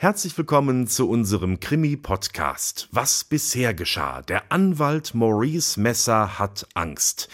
Herzlich willkommen zu unserem Krimi-Podcast. Was bisher geschah? Der Anwalt Maurice Messer hat Angst.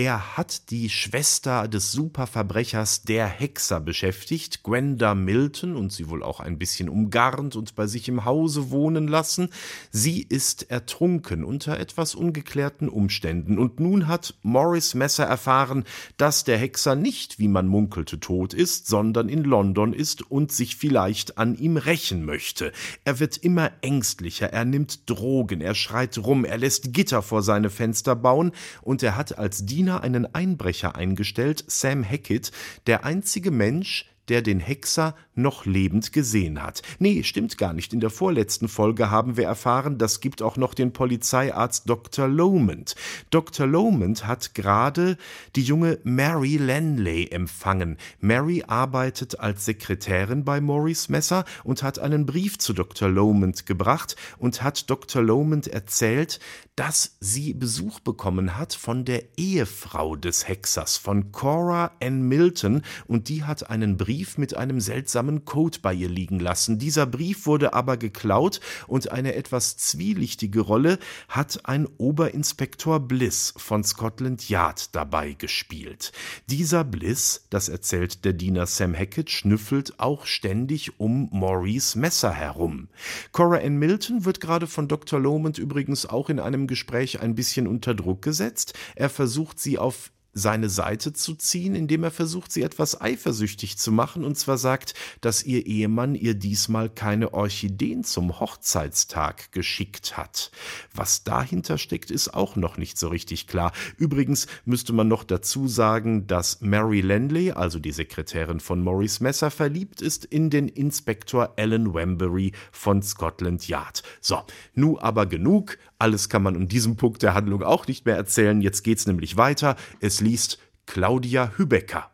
Er hat die Schwester des Superverbrechers der Hexer beschäftigt, Gwenda Milton, und sie wohl auch ein bisschen umgarnt und bei sich im Hause wohnen lassen. Sie ist ertrunken unter etwas ungeklärten Umständen. Und nun hat Morris Messer erfahren, dass der Hexer nicht, wie man munkelte, tot ist, sondern in London ist und sich vielleicht an ihm rächen möchte. Er wird immer ängstlicher, er nimmt Drogen, er schreit rum, er lässt Gitter vor seine Fenster bauen und er hat als Diener China einen Einbrecher eingestellt, Sam Hackett, der einzige Mensch, der den Hexer noch lebend gesehen hat. Nee, stimmt gar nicht. In der vorletzten Folge haben wir erfahren, das gibt auch noch den Polizeiarzt Dr. Lomond. Dr. Lomond hat gerade die junge Mary Lanley empfangen. Mary arbeitet als Sekretärin bei Maurice Messer und hat einen Brief zu Dr. Lomond gebracht und hat Dr. Lomond erzählt, dass sie Besuch bekommen hat von der Ehefrau des Hexers, von Cora Ann Milton, und die hat einen Brief mit einem seltsamen Code bei ihr liegen lassen. Dieser Brief wurde aber geklaut und eine etwas zwielichtige Rolle hat ein Oberinspektor Bliss von Scotland Yard dabei gespielt. Dieser Bliss, das erzählt der Diener Sam Hackett, schnüffelt auch ständig um Maurice Messer herum. Cora Ann Milton wird gerade von Dr. Lomond übrigens auch in einem Gespräch ein bisschen unter Druck gesetzt. Er versucht sie auf seine Seite zu ziehen, indem er versucht, sie etwas eifersüchtig zu machen, und zwar sagt, dass ihr Ehemann ihr diesmal keine Orchideen zum Hochzeitstag geschickt hat. Was dahinter steckt, ist auch noch nicht so richtig klar. Übrigens müsste man noch dazu sagen, dass Mary Landley, also die Sekretärin von Maurice Messer, verliebt ist in den Inspektor Alan Wembury von Scotland Yard. So, nu aber genug. Alles kann man um diesen Punkt der Handlung auch nicht mehr erzählen. Jetzt geht's nämlich weiter. Es liest Claudia Hübecker.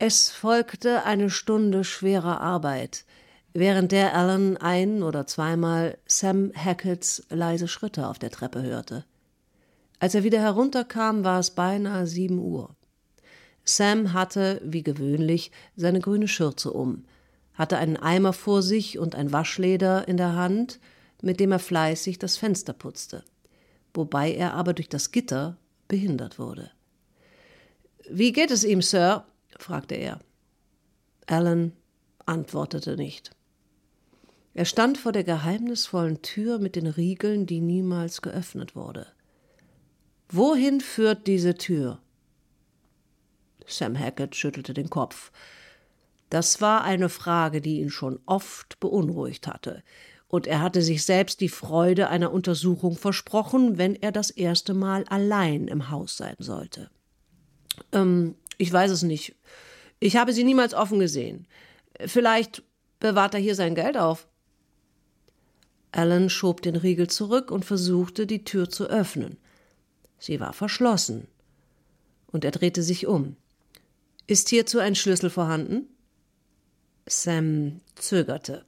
Es folgte eine Stunde schwerer Arbeit, während der Alan ein oder zweimal Sam Hacketts leise Schritte auf der Treppe hörte. Als er wieder herunterkam, war es beinahe sieben Uhr. Sam hatte, wie gewöhnlich, seine grüne Schürze um, hatte einen Eimer vor sich und ein Waschleder in der Hand, mit dem er fleißig das Fenster putzte, wobei er aber durch das Gitter behindert wurde. Wie geht es ihm, Sir? fragte er. Alan antwortete nicht. Er stand vor der geheimnisvollen Tür mit den Riegeln, die niemals geöffnet wurde. Wohin führt diese Tür? Sam Hackett schüttelte den Kopf. Das war eine Frage, die ihn schon oft beunruhigt hatte, und er hatte sich selbst die Freude einer Untersuchung versprochen, wenn er das erste Mal allein im Haus sein sollte. Ähm, ich weiß es nicht. Ich habe sie niemals offen gesehen. Vielleicht bewahrt er hier sein Geld auf. Alan schob den Riegel zurück und versuchte, die Tür zu öffnen. Sie war verschlossen. Und er drehte sich um. Ist hierzu ein Schlüssel vorhanden? Sam zögerte.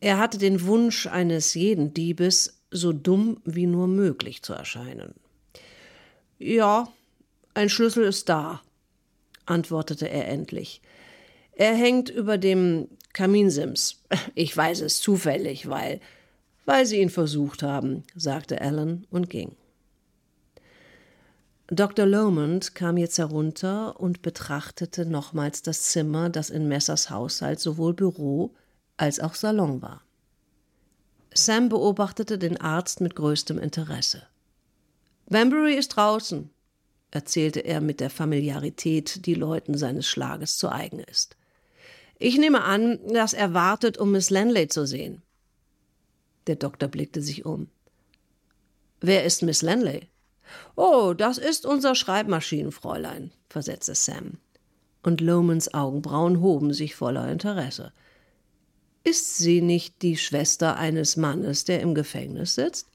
Er hatte den Wunsch eines jeden Diebes, so dumm wie nur möglich zu erscheinen. Ja, ein Schlüssel ist da, antwortete er endlich. Er hängt über dem Kaminsims. Ich weiß es zufällig, weil weil Sie ihn versucht haben, sagte Alan und ging. Dr. Lomond kam jetzt herunter und betrachtete nochmals das Zimmer, das in Messers Haushalt sowohl Büro als auch Salon war. Sam beobachtete den Arzt mit größtem Interesse. Banbury ist draußen, erzählte er mit der Familiarität, die Leuten seines Schlages zu eigen ist. Ich nehme an, dass er wartet, um Miss Lanley zu sehen. Der Doktor blickte sich um. Wer ist Miss Lanley? Oh, das ist unser Schreibmaschinenfräulein, versetzte Sam. Und Lomans Augenbrauen hoben sich voller Interesse. Ist sie nicht die Schwester eines Mannes, der im Gefängnis sitzt?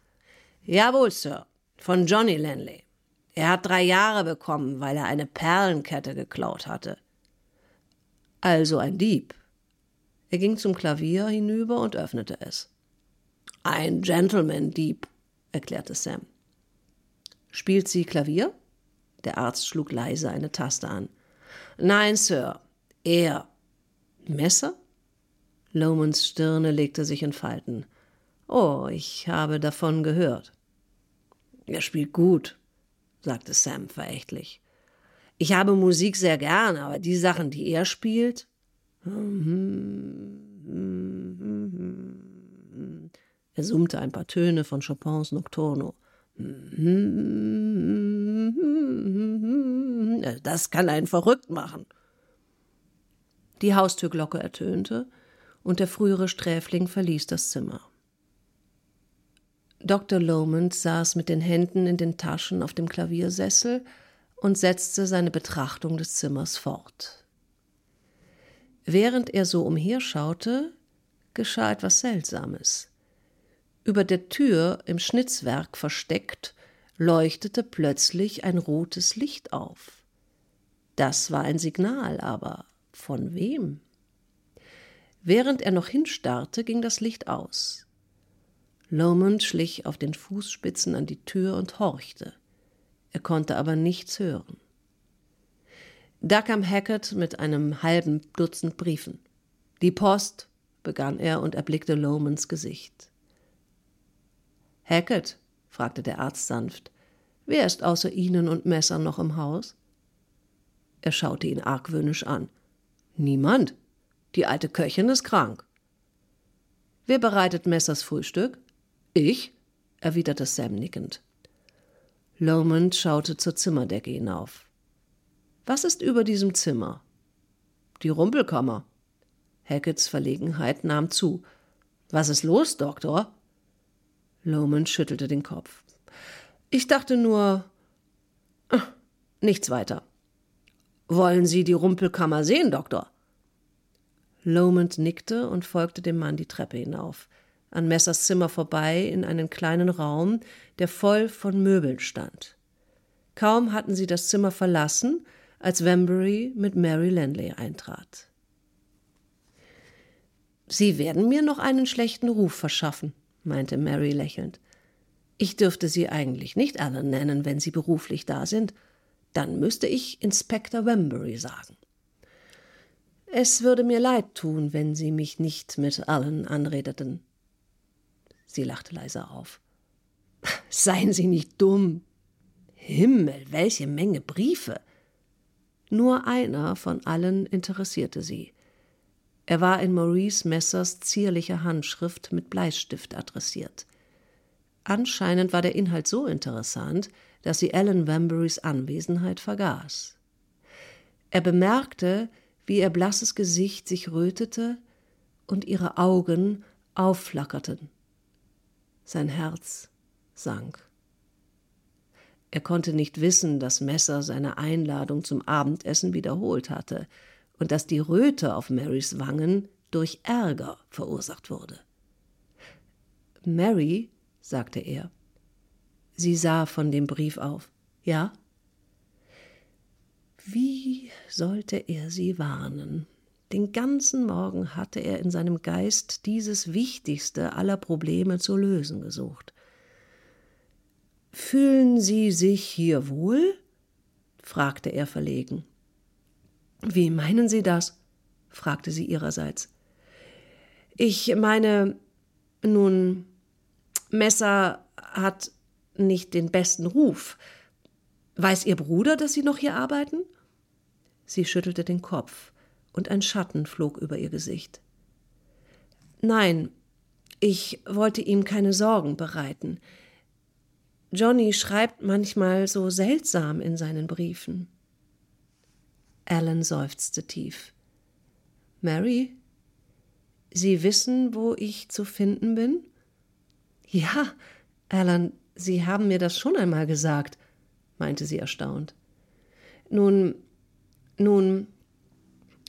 Jawohl, Sir, von Johnny Lanley. Er hat drei Jahre bekommen, weil er eine Perlenkette geklaut hatte. Also ein Dieb. Er ging zum Klavier hinüber und öffnete es. Ein Gentleman-Dieb, erklärte Sam. Spielt sie Klavier? Der Arzt schlug leise eine Taste an. Nein, Sir, er. Messer? Lomans Stirne legte sich in Falten. Oh, ich habe davon gehört. Er spielt gut, sagte Sam verächtlich. Ich habe Musik sehr gern, aber die Sachen, die er spielt. Er summte ein paar Töne von Chopins Nocturno. Das kann einen verrückt machen. Die Haustürglocke ertönte und der frühere Sträfling verließ das Zimmer. Dr. Lomond saß mit den Händen in den Taschen auf dem Klaviersessel und setzte seine Betrachtung des Zimmers fort. Während er so umherschaute, geschah etwas Seltsames. Über der Tür im Schnitzwerk versteckt, leuchtete plötzlich ein rotes Licht auf. Das war ein Signal, aber von wem? Während er noch hinstarrte, ging das Licht aus. Lomond schlich auf den Fußspitzen an die Tür und horchte. Er konnte aber nichts hören. Da kam Hackett mit einem halben Dutzend Briefen. Die Post, begann er und erblickte Lomans Gesicht. Hackett, fragte der Arzt sanft, wer ist außer Ihnen und Messer noch im Haus? Er schaute ihn argwöhnisch an. Niemand. Die alte Köchin ist krank. Wer bereitet Messers Frühstück? Ich, erwiderte Sam nickend. Lomond schaute zur Zimmerdecke hinauf. Was ist über diesem Zimmer? Die Rumpelkammer. Hacketts Verlegenheit nahm zu. Was ist los, Doktor? Lomond schüttelte den Kopf. Ich dachte nur. Ach, nichts weiter. Wollen Sie die Rumpelkammer sehen, Doktor? Lomond nickte und folgte dem Mann die Treppe hinauf an Messers Zimmer vorbei in einen kleinen Raum, der voll von Möbeln stand. Kaum hatten sie das Zimmer verlassen, als Wembury mit Mary Landley eintrat. Sie werden mir noch einen schlechten Ruf verschaffen, meinte Mary lächelnd. Ich dürfte Sie eigentlich nicht Alan nennen, wenn Sie beruflich da sind. Dann müsste ich Inspektor Wembury sagen. Es würde mir leid tun, wenn Sie mich nicht mit Alan anredeten. Sie lachte leise auf. Seien Sie nicht dumm. Himmel, welche Menge Briefe. Nur einer von allen interessierte sie. Er war in Maurice Messers zierlicher Handschrift mit Bleistift adressiert. Anscheinend war der Inhalt so interessant, dass sie Ellen Wamburys Anwesenheit vergaß. Er bemerkte, wie ihr blasses Gesicht sich rötete und ihre Augen aufflackerten. Sein Herz sank. Er konnte nicht wissen, dass Messer seine Einladung zum Abendessen wiederholt hatte und dass die Röte auf Marys Wangen durch Ärger verursacht wurde. Mary, sagte er. Sie sah von dem Brief auf. Ja? Wie sollte er sie warnen? Den ganzen Morgen hatte er in seinem Geist dieses wichtigste aller Probleme zu lösen gesucht. Fühlen Sie sich hier wohl? fragte er verlegen. Wie meinen Sie das? fragte sie ihrerseits. Ich meine, nun, Messer hat nicht den besten Ruf. Weiß Ihr Bruder, dass Sie noch hier arbeiten? Sie schüttelte den Kopf und ein Schatten flog über ihr Gesicht. Nein, ich wollte ihm keine Sorgen bereiten. Johnny schreibt manchmal so seltsam in seinen Briefen. Alan seufzte tief. Mary, Sie wissen, wo ich zu finden bin? Ja, Alan, Sie haben mir das schon einmal gesagt, meinte sie erstaunt. Nun, nun,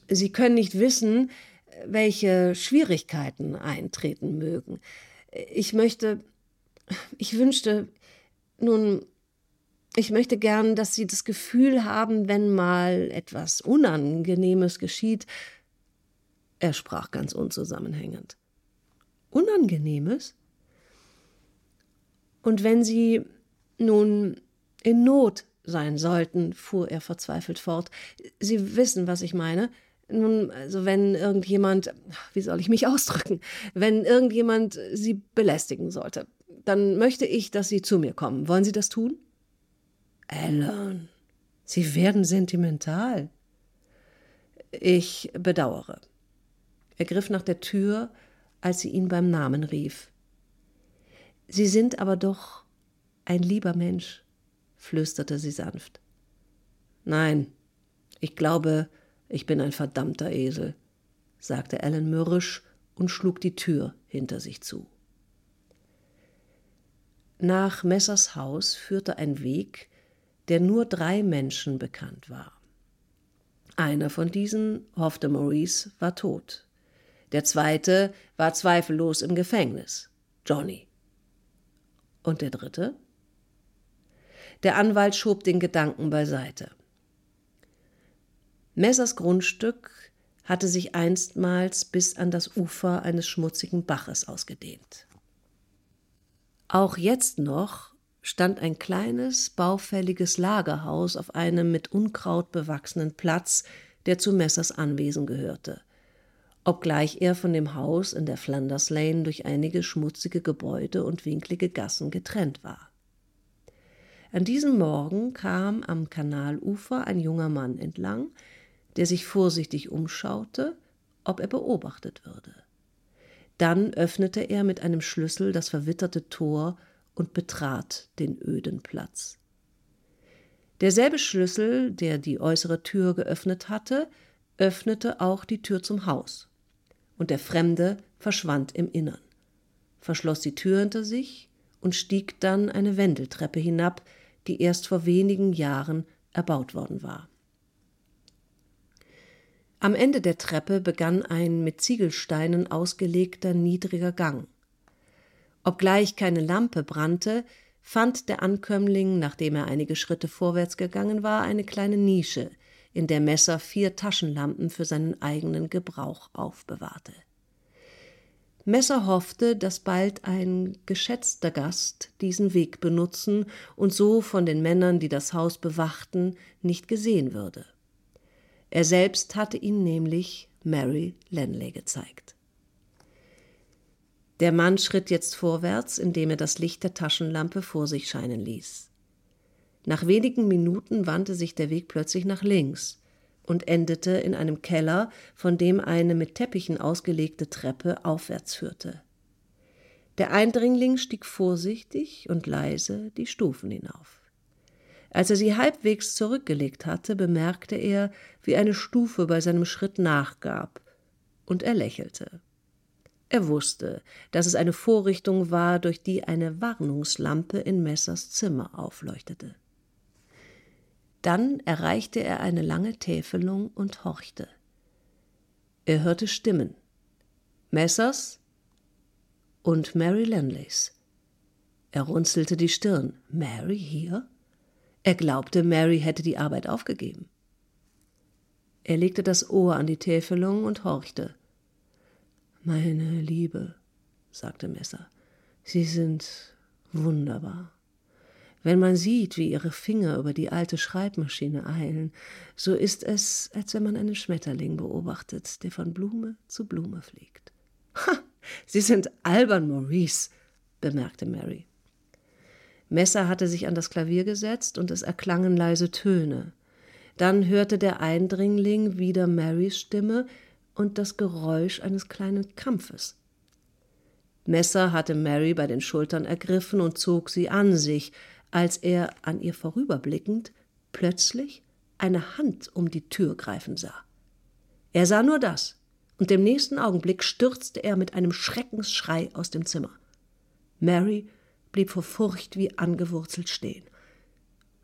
Sie können nicht wissen, welche Schwierigkeiten eintreten mögen. Ich möchte, ich wünschte, nun, ich möchte gern, dass Sie das Gefühl haben, wenn mal etwas Unangenehmes geschieht. Er sprach ganz unzusammenhängend. Unangenehmes? Und wenn Sie nun in Not sein sollten, fuhr er verzweifelt fort. Sie wissen, was ich meine. Nun, also wenn irgendjemand, wie soll ich mich ausdrücken, wenn irgendjemand Sie belästigen sollte, dann möchte ich, dass Sie zu mir kommen. Wollen Sie das tun? Alan, Sie werden sentimental. Ich bedauere. Er griff nach der Tür, als sie ihn beim Namen rief. Sie sind aber doch ein lieber Mensch flüsterte sie sanft. Nein, ich glaube, ich bin ein verdammter Esel, sagte Alan mürrisch und schlug die Tür hinter sich zu. Nach Messers Haus führte ein Weg, der nur drei Menschen bekannt war. Einer von diesen, hoffte Maurice, war tot. Der zweite war zweifellos im Gefängnis, Johnny. Und der dritte? Der Anwalt schob den Gedanken beiseite. Messers Grundstück hatte sich einstmals bis an das Ufer eines schmutzigen Baches ausgedehnt. Auch jetzt noch stand ein kleines, baufälliges Lagerhaus auf einem mit Unkraut bewachsenen Platz, der zu Messers Anwesen gehörte, obgleich er von dem Haus in der Flanders Lane durch einige schmutzige Gebäude und winklige Gassen getrennt war. An diesem Morgen kam am Kanalufer ein junger Mann entlang, der sich vorsichtig umschaute, ob er beobachtet würde. Dann öffnete er mit einem Schlüssel das verwitterte Tor und betrat den öden Platz. Derselbe Schlüssel, der die äußere Tür geöffnet hatte, öffnete auch die Tür zum Haus, und der Fremde verschwand im Innern, verschloss die Tür hinter sich und stieg dann eine Wendeltreppe hinab, die erst vor wenigen Jahren erbaut worden war. Am Ende der Treppe begann ein mit Ziegelsteinen ausgelegter niedriger Gang. Obgleich keine Lampe brannte, fand der Ankömmling, nachdem er einige Schritte vorwärts gegangen war, eine kleine Nische, in der Messer vier Taschenlampen für seinen eigenen Gebrauch aufbewahrte. Messer hoffte, dass bald ein geschätzter Gast diesen Weg benutzen und so von den Männern, die das Haus bewachten, nicht gesehen würde. Er selbst hatte ihn nämlich Mary Lenley gezeigt. Der Mann schritt jetzt vorwärts, indem er das Licht der Taschenlampe vor sich scheinen ließ. Nach wenigen Minuten wandte sich der Weg plötzlich nach links, und endete in einem Keller, von dem eine mit Teppichen ausgelegte Treppe aufwärts führte. Der Eindringling stieg vorsichtig und leise die Stufen hinauf. Als er sie halbwegs zurückgelegt hatte, bemerkte er, wie eine Stufe bei seinem Schritt nachgab, und er lächelte. Er wusste, dass es eine Vorrichtung war, durch die eine Warnungslampe in Messers Zimmer aufleuchtete. Dann erreichte er eine lange Täfelung und horchte. Er hörte Stimmen. Messers und Mary Landleys. Er runzelte die Stirn. Mary hier? Er glaubte, Mary hätte die Arbeit aufgegeben. Er legte das Ohr an die Täfelung und horchte. Meine Liebe, sagte Messer, Sie sind wunderbar. Wenn man sieht, wie ihre Finger über die alte Schreibmaschine eilen, so ist es, als wenn man einen Schmetterling beobachtet, der von Blume zu Blume fliegt. Ha, Sie sind albern, Maurice, bemerkte Mary. Messer hatte sich an das Klavier gesetzt und es erklangen leise Töne. Dann hörte der Eindringling wieder Marys Stimme und das Geräusch eines kleinen Kampfes. Messer hatte Mary bei den Schultern ergriffen und zog sie an sich, als er, an ihr vorüberblickend, plötzlich eine Hand um die Tür greifen sah. Er sah nur das, und im nächsten Augenblick stürzte er mit einem Schreckensschrei aus dem Zimmer. Mary blieb vor Furcht wie angewurzelt stehen.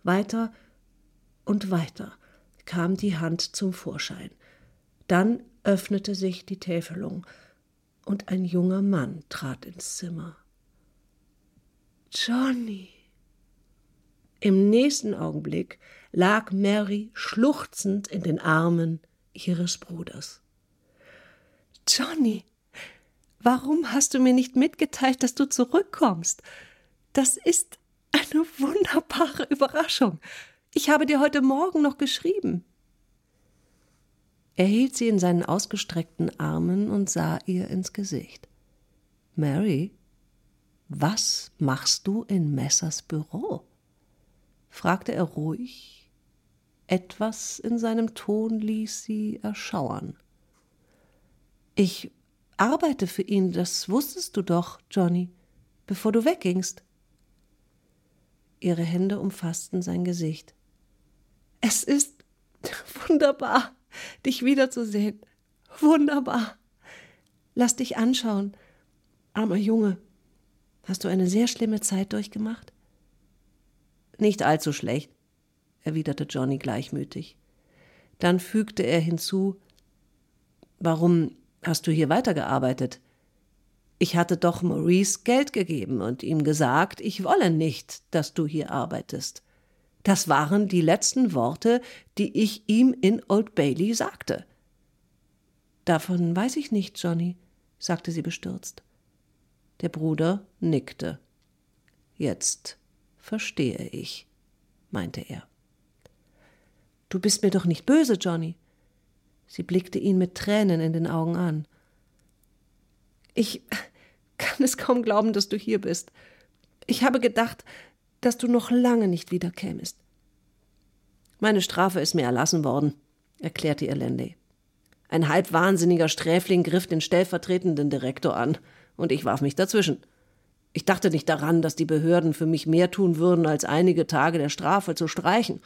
Weiter und weiter kam die Hand zum Vorschein. Dann öffnete sich die Täfelung und ein junger Mann trat ins Zimmer. Johnny. Im nächsten Augenblick lag Mary schluchzend in den Armen ihres Bruders. Johnny, warum hast du mir nicht mitgeteilt, dass du zurückkommst? Das ist eine wunderbare Überraschung. Ich habe dir heute Morgen noch geschrieben. Er hielt sie in seinen ausgestreckten Armen und sah ihr ins Gesicht. Mary, was machst du in Messers Büro? fragte er ruhig. Etwas in seinem Ton ließ sie erschauern. Ich arbeite für ihn, das wusstest du doch, Johnny, bevor du weggingst. Ihre Hände umfassten sein Gesicht. Es ist wunderbar, dich wiederzusehen. Wunderbar. Lass dich anschauen. Armer Junge, hast du eine sehr schlimme Zeit durchgemacht? Nicht allzu schlecht, erwiderte Johnny gleichmütig. Dann fügte er hinzu Warum hast du hier weitergearbeitet? Ich hatte doch Maurice Geld gegeben und ihm gesagt, ich wolle nicht, dass du hier arbeitest. Das waren die letzten Worte, die ich ihm in Old Bailey sagte. Davon weiß ich nicht, Johnny, sagte sie bestürzt. Der Bruder nickte. Jetzt verstehe ich, meinte er. Du bist mir doch nicht böse, Johnny. Sie blickte ihn mit Tränen in den Augen an. Ich kann es kaum glauben, dass du hier bist. Ich habe gedacht, dass du noch lange nicht wiederkämest. Meine Strafe ist mir erlassen worden, erklärte ihr Landy. Ein halb wahnsinniger Sträfling griff den stellvertretenden Direktor an, und ich warf mich dazwischen. Ich dachte nicht daran, dass die Behörden für mich mehr tun würden, als einige Tage der Strafe zu streichen.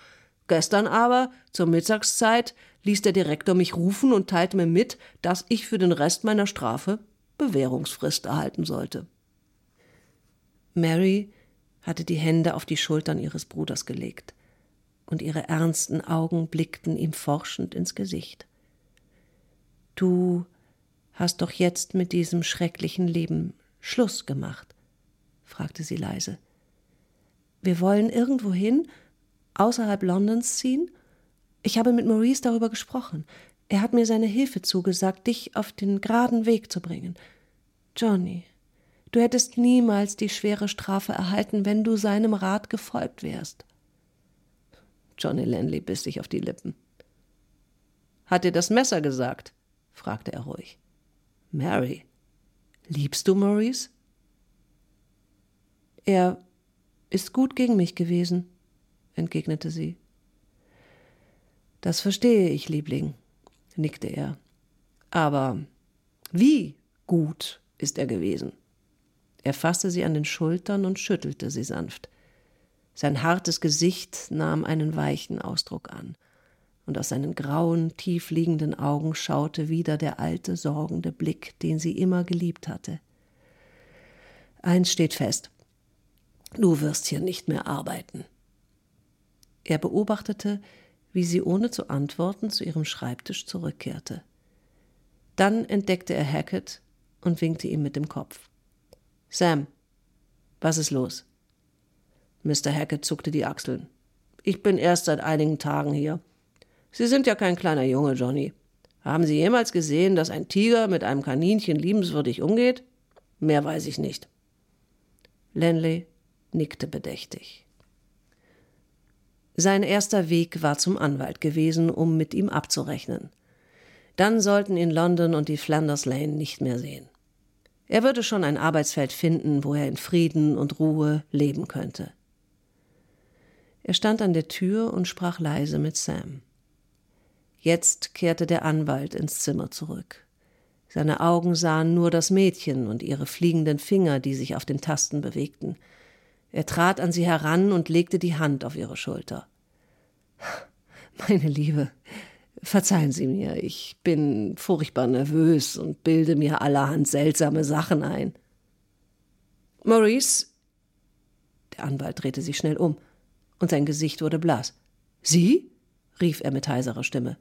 Gestern aber, zur Mittagszeit, ließ der Direktor mich rufen und teilte mir mit, dass ich für den Rest meiner Strafe Bewährungsfrist erhalten sollte. Mary hatte die Hände auf die Schultern ihres Bruders gelegt, und ihre ernsten Augen blickten ihm forschend ins Gesicht. Du hast doch jetzt mit diesem schrecklichen Leben Schluss gemacht? fragte sie leise. Wir wollen irgendwohin, außerhalb Londons ziehen? Ich habe mit Maurice darüber gesprochen. Er hat mir seine Hilfe zugesagt, dich auf den geraden Weg zu bringen. Johnny, Du hättest niemals die schwere Strafe erhalten, wenn du seinem Rat gefolgt wärst. Johnny Lanley biss sich auf die Lippen. Hat dir das Messer gesagt? fragte er ruhig. Mary, liebst du Maurice? Er ist gut gegen mich gewesen, entgegnete sie. Das verstehe ich, Liebling, nickte er. Aber wie gut ist er gewesen? Er fasste sie an den Schultern und schüttelte sie sanft. Sein hartes Gesicht nahm einen weichen Ausdruck an, und aus seinen grauen, tiefliegenden Augen schaute wieder der alte, sorgende Blick, den sie immer geliebt hatte. Eins steht fest. Du wirst hier nicht mehr arbeiten. Er beobachtete, wie sie ohne zu antworten zu ihrem Schreibtisch zurückkehrte. Dann entdeckte er Hackett und winkte ihm mit dem Kopf. Sam, was ist los? Mr. Hackett zuckte die Achseln. Ich bin erst seit einigen Tagen hier. Sie sind ja kein kleiner Junge, Johnny. Haben Sie jemals gesehen, dass ein Tiger mit einem Kaninchen liebenswürdig umgeht? Mehr weiß ich nicht. Lenley nickte bedächtig. Sein erster Weg war zum Anwalt gewesen, um mit ihm abzurechnen. Dann sollten ihn London und die Flanders Lane nicht mehr sehen. Er würde schon ein Arbeitsfeld finden, wo er in Frieden und Ruhe leben könnte. Er stand an der Tür und sprach leise mit Sam. Jetzt kehrte der Anwalt ins Zimmer zurück. Seine Augen sahen nur das Mädchen und ihre fliegenden Finger, die sich auf den Tasten bewegten. Er trat an sie heran und legte die Hand auf ihre Schulter. Meine Liebe, Verzeihen Sie mir, ich bin furchtbar nervös und bilde mir allerhand seltsame Sachen ein. Maurice. Der Anwalt drehte sich schnell um, und sein Gesicht wurde blass. Sie? rief er mit heiserer Stimme.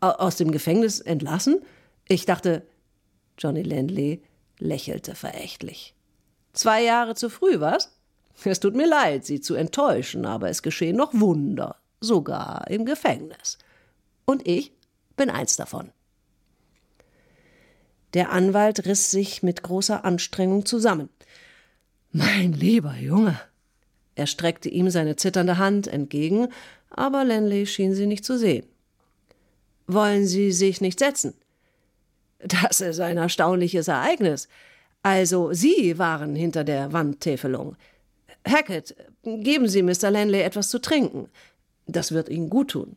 Aus dem Gefängnis entlassen? Ich dachte, Johnny Landley lächelte verächtlich. Zwei Jahre zu früh, was? Es tut mir leid, Sie zu enttäuschen, aber es geschehen noch Wunder, sogar im Gefängnis. Und ich bin eins davon. Der Anwalt riss sich mit großer Anstrengung zusammen. Mein lieber Junge. Er streckte ihm seine zitternde Hand entgegen, aber Lenley schien sie nicht zu sehen. Wollen Sie sich nicht setzen? Das ist ein erstaunliches Ereignis. Also, Sie waren hinter der Wandtäfelung. Hackett, geben Sie Mr. Lanley etwas zu trinken. Das wird Ihnen gut tun.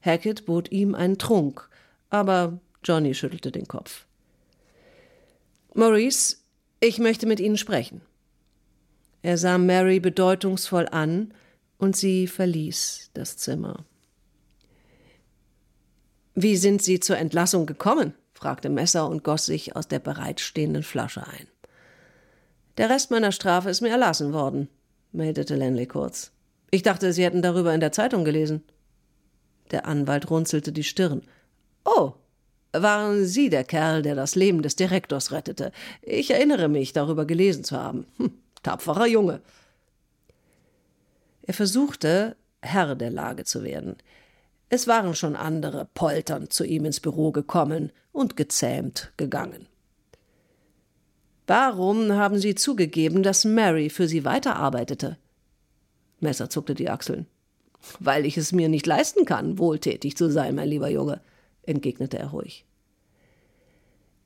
Hackett bot ihm einen Trunk, aber Johnny schüttelte den Kopf. Maurice, ich möchte mit Ihnen sprechen. Er sah Mary bedeutungsvoll an, und sie verließ das Zimmer. Wie sind Sie zur Entlassung gekommen? fragte Messer und goss sich aus der bereitstehenden Flasche ein. Der Rest meiner Strafe ist mir erlassen worden, meldete Lenley kurz. Ich dachte, Sie hätten darüber in der Zeitung gelesen. Der Anwalt runzelte die Stirn. Oh, waren Sie der Kerl, der das Leben des Direktors rettete? Ich erinnere mich, darüber gelesen zu haben. Hm, tapferer Junge. Er versuchte, Herr der Lage zu werden. Es waren schon andere polternd zu ihm ins Büro gekommen und gezähmt gegangen. Warum haben Sie zugegeben, dass Mary für Sie weiterarbeitete? Messer zuckte die Achseln. Weil ich es mir nicht leisten kann, wohltätig zu sein, mein lieber Junge, entgegnete er ruhig.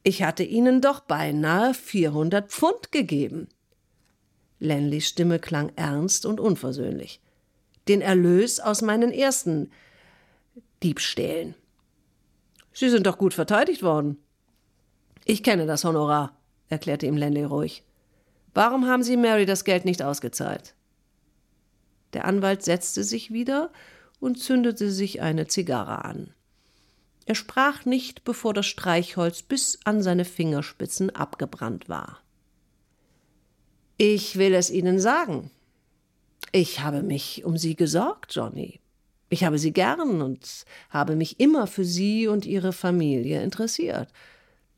Ich hatte Ihnen doch beinahe 400 Pfund gegeben. Lenleys Stimme klang ernst und unversöhnlich. Den Erlös aus meinen ersten Diebstählen. Sie sind doch gut verteidigt worden. Ich kenne das Honorar, erklärte ihm Lenley ruhig. Warum haben Sie Mary das Geld nicht ausgezahlt? Der Anwalt setzte sich wieder und zündete sich eine Zigarre an. Er sprach nicht, bevor das Streichholz bis an seine Fingerspitzen abgebrannt war. Ich will es Ihnen sagen. Ich habe mich um Sie gesorgt, Johnny. Ich habe Sie gern und habe mich immer für Sie und Ihre Familie interessiert.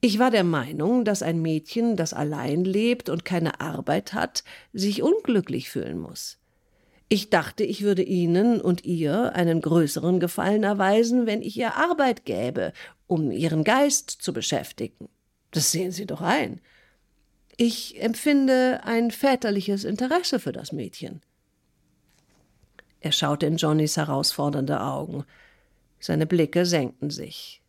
Ich war der Meinung, dass ein Mädchen, das allein lebt und keine Arbeit hat, sich unglücklich fühlen muss. Ich dachte, ich würde Ihnen und ihr einen größeren Gefallen erweisen, wenn ich ihr Arbeit gäbe, um Ihren Geist zu beschäftigen. Das sehen Sie doch ein. Ich empfinde ein väterliches Interesse für das Mädchen. Er schaute in Johnnys herausfordernde Augen. Seine Blicke senkten sich.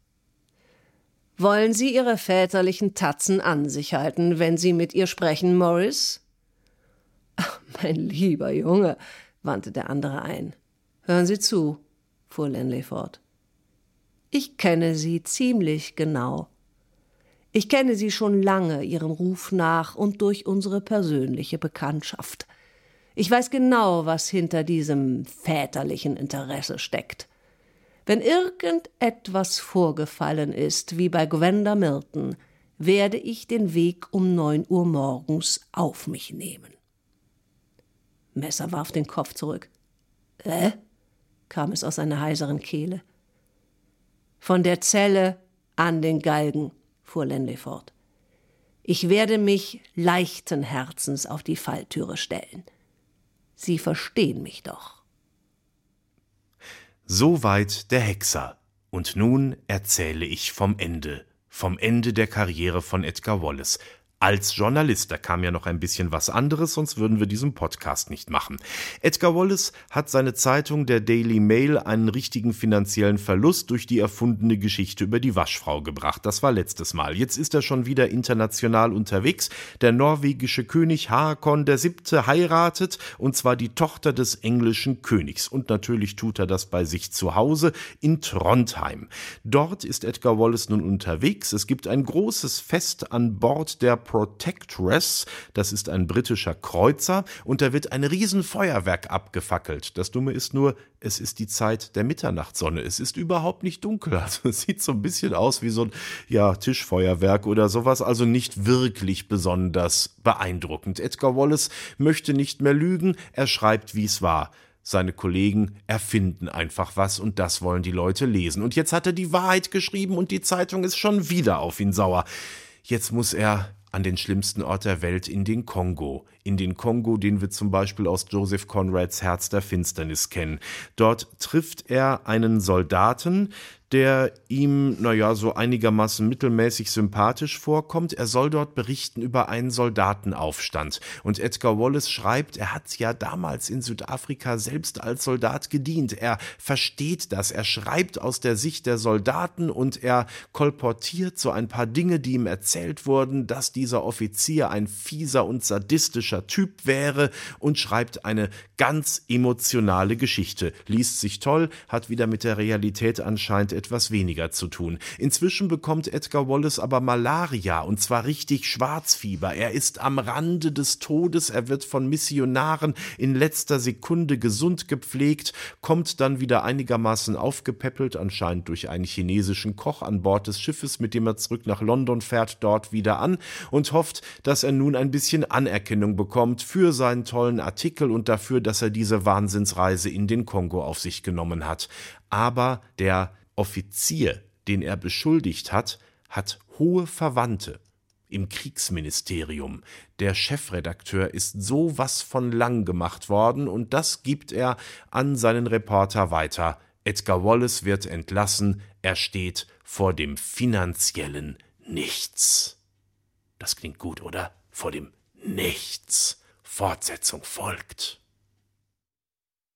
Wollen Sie Ihre väterlichen Tatzen an sich halten, wenn Sie mit ihr sprechen, Morris? Ach, mein lieber Junge, wandte der andere ein. Hören Sie zu, fuhr Lenley fort. Ich kenne Sie ziemlich genau. Ich kenne Sie schon lange Ihrem Ruf nach und durch unsere persönliche Bekanntschaft. Ich weiß genau, was hinter diesem väterlichen Interesse steckt. Wenn irgendetwas vorgefallen ist, wie bei Gwenda Milton, werde ich den Weg um neun Uhr morgens auf mich nehmen. Messer warf den Kopf zurück. Äh? kam es aus seiner heiseren Kehle. Von der Zelle an den Galgen, fuhr Lenley fort. Ich werde mich leichten Herzens auf die Falltüre stellen. Sie verstehen mich doch. Soweit der Hexer. Und nun erzähle ich vom Ende, vom Ende der Karriere von Edgar Wallace, als Journalist. Da kam ja noch ein bisschen was anderes, sonst würden wir diesen Podcast nicht machen. Edgar Wallace hat seine Zeitung der Daily Mail einen richtigen finanziellen Verlust durch die erfundene Geschichte über die Waschfrau gebracht. Das war letztes Mal. Jetzt ist er schon wieder international unterwegs. Der norwegische König Haakon VII. heiratet und zwar die Tochter des englischen Königs. Und natürlich tut er das bei sich zu Hause in Trondheim. Dort ist Edgar Wallace nun unterwegs. Es gibt ein großes Fest an Bord der Protectress. Das ist ein britischer Kreuzer und da wird ein Riesenfeuerwerk abgefackelt. Das Dumme ist nur, es ist die Zeit der Mitternachtssonne. Es ist überhaupt nicht dunkel. Also es sieht so ein bisschen aus wie so ein ja, Tischfeuerwerk oder sowas. Also nicht wirklich besonders beeindruckend. Edgar Wallace möchte nicht mehr lügen. Er schreibt, wie es war. seine Kollegen erfinden einfach was und das wollen die Leute lesen. Und jetzt hat er die Wahrheit geschrieben und die Zeitung ist schon wieder auf ihn sauer. Jetzt muss er an den schlimmsten Ort der Welt, in den Kongo. In den Kongo, den wir zum Beispiel aus Joseph Conrads Herz der Finsternis kennen. Dort trifft er einen Soldaten, der ihm, naja, so einigermaßen mittelmäßig sympathisch vorkommt. Er soll dort berichten über einen Soldatenaufstand. Und Edgar Wallace schreibt, er hat ja damals in Südafrika selbst als Soldat gedient. Er versteht das. Er schreibt aus der Sicht der Soldaten und er kolportiert so ein paar Dinge, die ihm erzählt wurden, dass dieser Offizier ein fieser und sadistischer Typ wäre und schreibt eine ganz emotionale Geschichte. Liest sich toll, hat wieder mit der Realität anscheinend etwas weniger zu tun. Inzwischen bekommt Edgar Wallace aber Malaria und zwar richtig Schwarzfieber. Er ist am Rande des Todes, er wird von Missionaren in letzter Sekunde gesund gepflegt, kommt dann wieder einigermaßen aufgepäppelt, anscheinend durch einen chinesischen Koch an Bord des Schiffes, mit dem er zurück nach London fährt, dort wieder an und hofft, dass er nun ein bisschen Anerkennung bekommt für seinen tollen Artikel und dafür, dass er diese Wahnsinnsreise in den Kongo auf sich genommen hat. Aber der Offizier, den er beschuldigt hat, hat hohe Verwandte im Kriegsministerium. Der Chefredakteur ist so was von lang gemacht worden und das gibt er an seinen Reporter weiter. Edgar Wallace wird entlassen, er steht vor dem finanziellen Nichts. Das klingt gut, oder? Vor dem Nichts. Fortsetzung folgt.